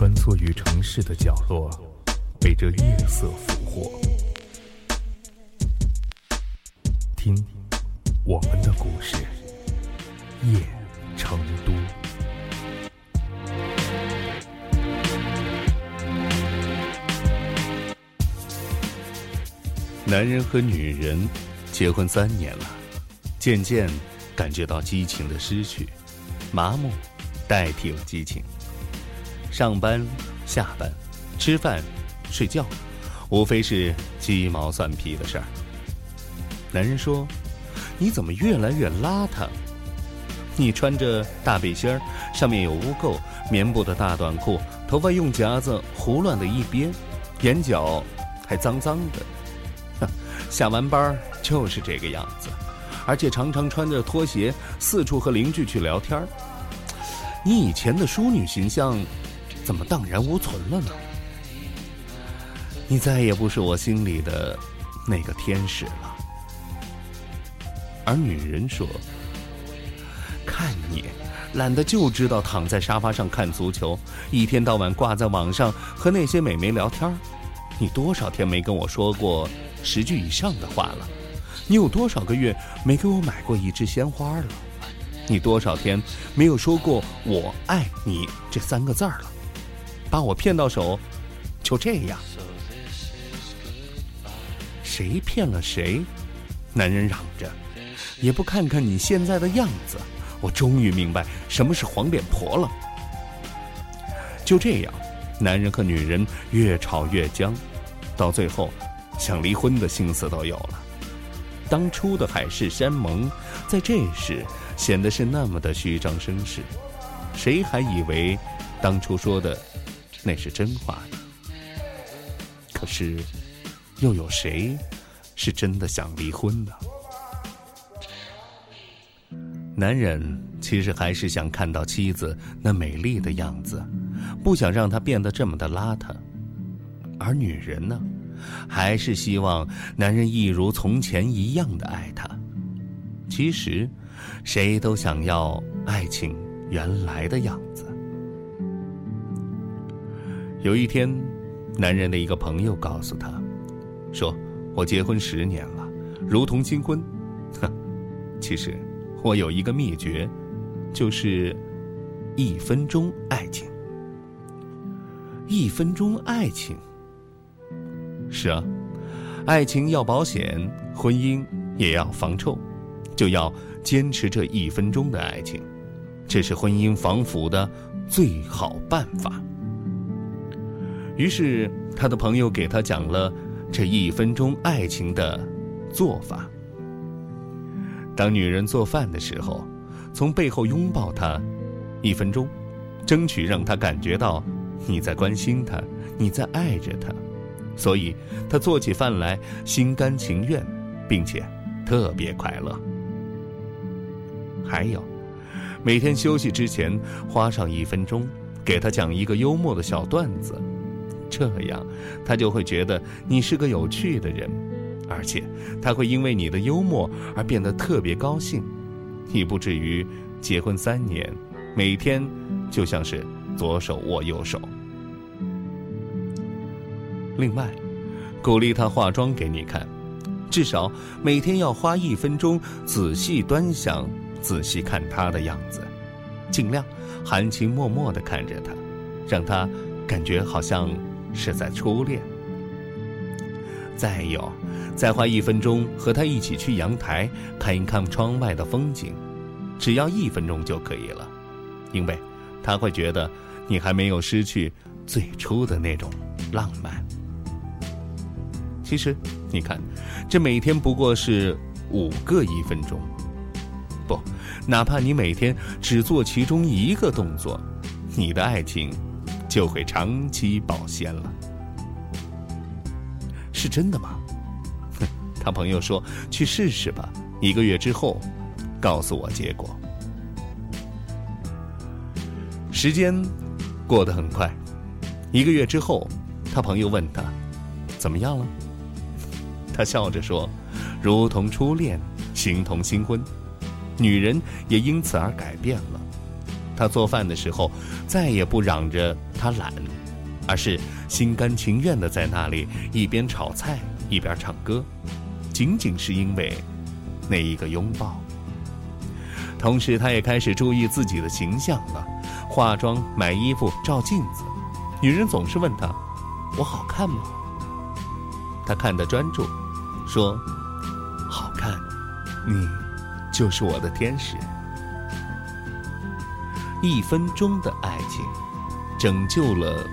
穿梭于城市的角落，被这夜色俘获。听，我们的故事，夜成都。男人和女人结婚三年了，渐渐感觉到激情的失去，麻木代替了激情。上班、下班、吃饭、睡觉，无非是鸡毛蒜皮的事儿。男人说：“你怎么越来越邋遢？你穿着大背心儿，上面有污垢；棉布的大短裤，头发用夹子胡乱的一编，眼角还脏脏的。哼，下完班就是这个样子，而且常常穿着拖鞋四处和邻居去聊天儿你以前的淑女形象。”怎么荡然无存了呢？你再也不是我心里的那个天使了。而女人说：“看你，懒得就知道躺在沙发上看足球，一天到晚挂在网上和那些美眉聊天你多少天没跟我说过十句以上的话了？你有多少个月没给我买过一支鲜花了？你多少天没有说过‘我爱你’这三个字儿了？”把我骗到手，就这样。谁骗了谁？男人嚷着，也不看看你现在的样子。我终于明白什么是黄脸婆了。就这样，男人和女人越吵越僵，到最后，想离婚的心思都有了。当初的海誓山盟，在这时显得是那么的虚张声势。谁还以为当初说的？那是真话呢。可是，又有谁是真的想离婚呢？男人其实还是想看到妻子那美丽的样子，不想让她变得这么的邋遢。而女人呢，还是希望男人一如从前一样的爱她。其实，谁都想要爱情原来的样子。有一天，男人的一个朋友告诉他，说：“我结婚十年了，如同新婚。哼，其实我有一个秘诀，就是一分钟爱情。一分钟爱情。是啊，爱情要保险，婚姻也要防臭，就要坚持这一分钟的爱情，这是婚姻防腐的最好办法。”于是，他的朋友给他讲了这一分钟爱情的做法。当女人做饭的时候，从背后拥抱她一分钟，争取让她感觉到你在关心她，你在爱着她，所以她做起饭来心甘情愿，并且特别快乐。还有，每天休息之前花上一分钟，给她讲一个幽默的小段子。这样，他就会觉得你是个有趣的人，而且他会因为你的幽默而变得特别高兴。你不至于结婚三年，每天就像是左手握右手。另外，鼓励他化妆给你看，至少每天要花一分钟仔细端详、仔细看他的样子，尽量含情脉脉地看着他，让他感觉好像。是在初恋。再有，再花一分钟和他一起去阳台看一看窗外的风景，只要一分钟就可以了，因为他会觉得你还没有失去最初的那种浪漫。其实，你看，这每天不过是五个一分钟，不，哪怕你每天只做其中一个动作，你的爱情。就会长期保鲜了，是真的吗？他朋友说去试试吧，一个月之后告诉我结果。时间过得很快，一个月之后，他朋友问他怎么样了？他笑着说：“如同初恋，形同新婚。”女人也因此而改变了。他做饭的时候再也不嚷着他懒，而是心甘情愿的在那里一边炒菜一边唱歌，仅仅是因为那一个拥抱。同时，他也开始注意自己的形象了，化妆、买衣服、照镜子。女人总是问他：“我好看吗？”他看得专注，说：“好看，你就是我的天使。”一分钟的爱情，拯救了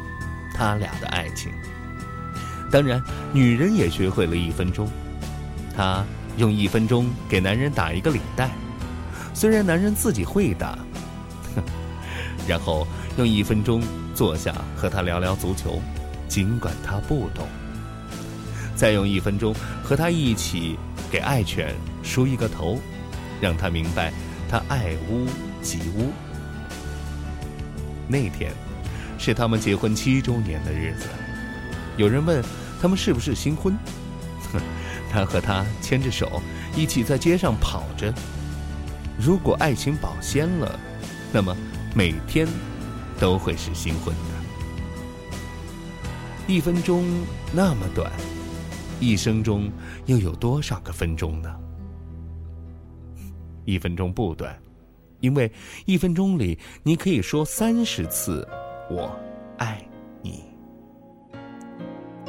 他俩的爱情。当然，女人也学会了一分钟。她用一分钟给男人打一个领带，虽然男人自己会打，然后用一分钟坐下和他聊聊足球，尽管他不懂。再用一分钟和他一起给爱犬梳一个头，让他明白他爱屋及乌。那天，是他们结婚七周年的日子。有人问他们是不是新婚？哼，他和她牵着手，一起在街上跑着。如果爱情保鲜了，那么每天都会是新婚的。一分钟那么短，一生中又有多少个分钟呢？一分钟不短。因为一分钟里，你可以说三十次“我爱你”。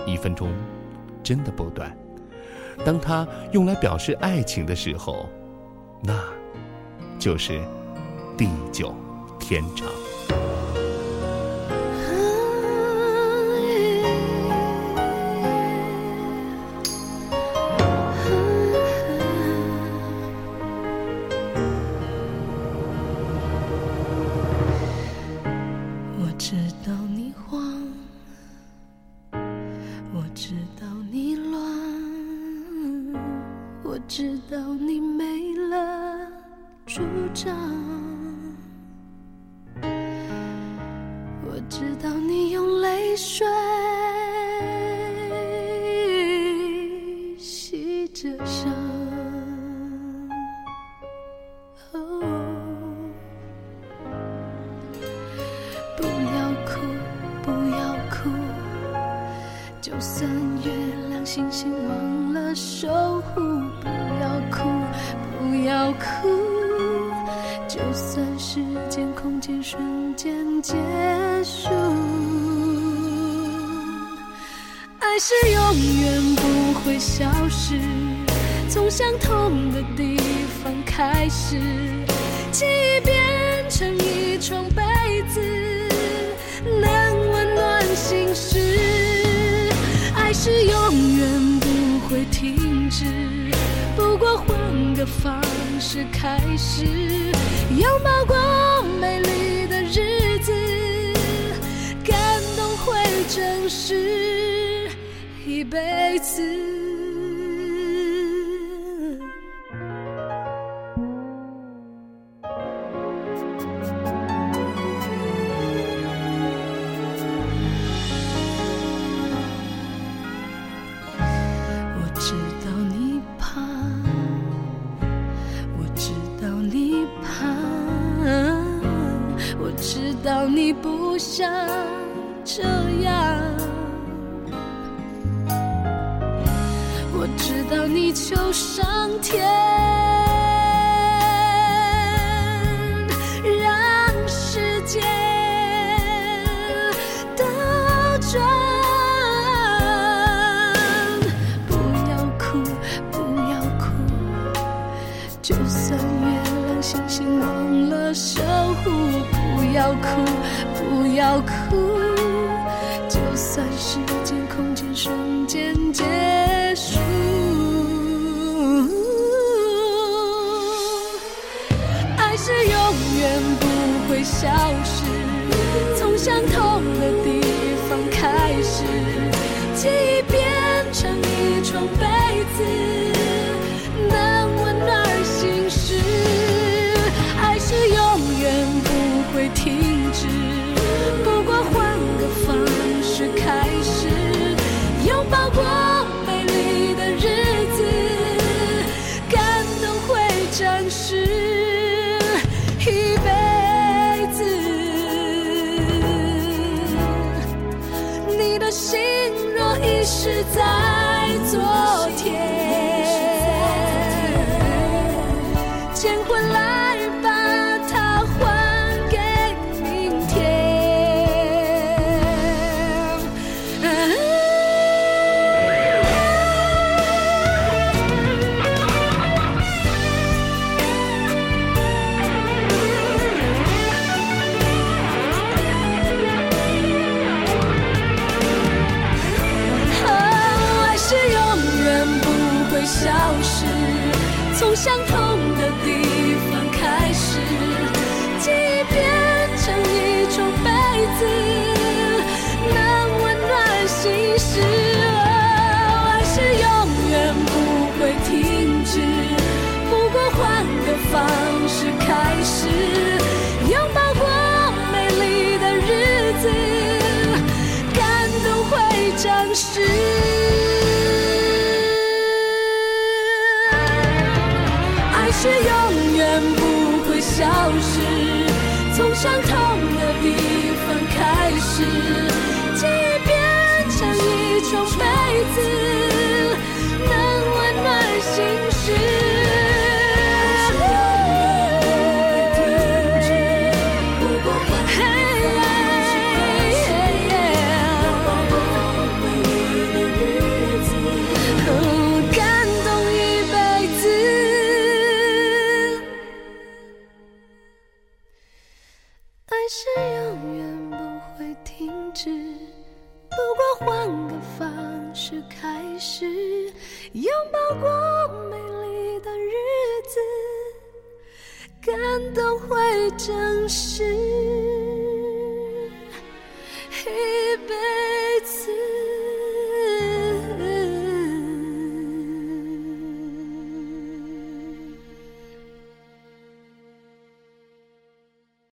一分钟真的不短，当它用来表示爱情的时候，那就是地久天长。我知道你用泪水洗着伤。不要哭，不要哭，就算月亮星星忘了守护。不要哭，不要哭就算时间空间瞬间结爱是永远不会消失。从相同的地方开始，记忆变成一床被子，能温暖心事。爱是永远不会停止，不过换个方。式开始，拥抱过美丽的日子，感动会真实辈子。我知道你怕，我知道你怕，我知道你不想。你求上天，让时间倒转。不要哭，不要哭，就算月亮星星忘了守护，不要哭。不要哭，就算时间空间瞬间结消失。从相同的地方开始，记忆变成一床被子，是在做从相同的地方开始。拥抱过美丽的日子感动会真实。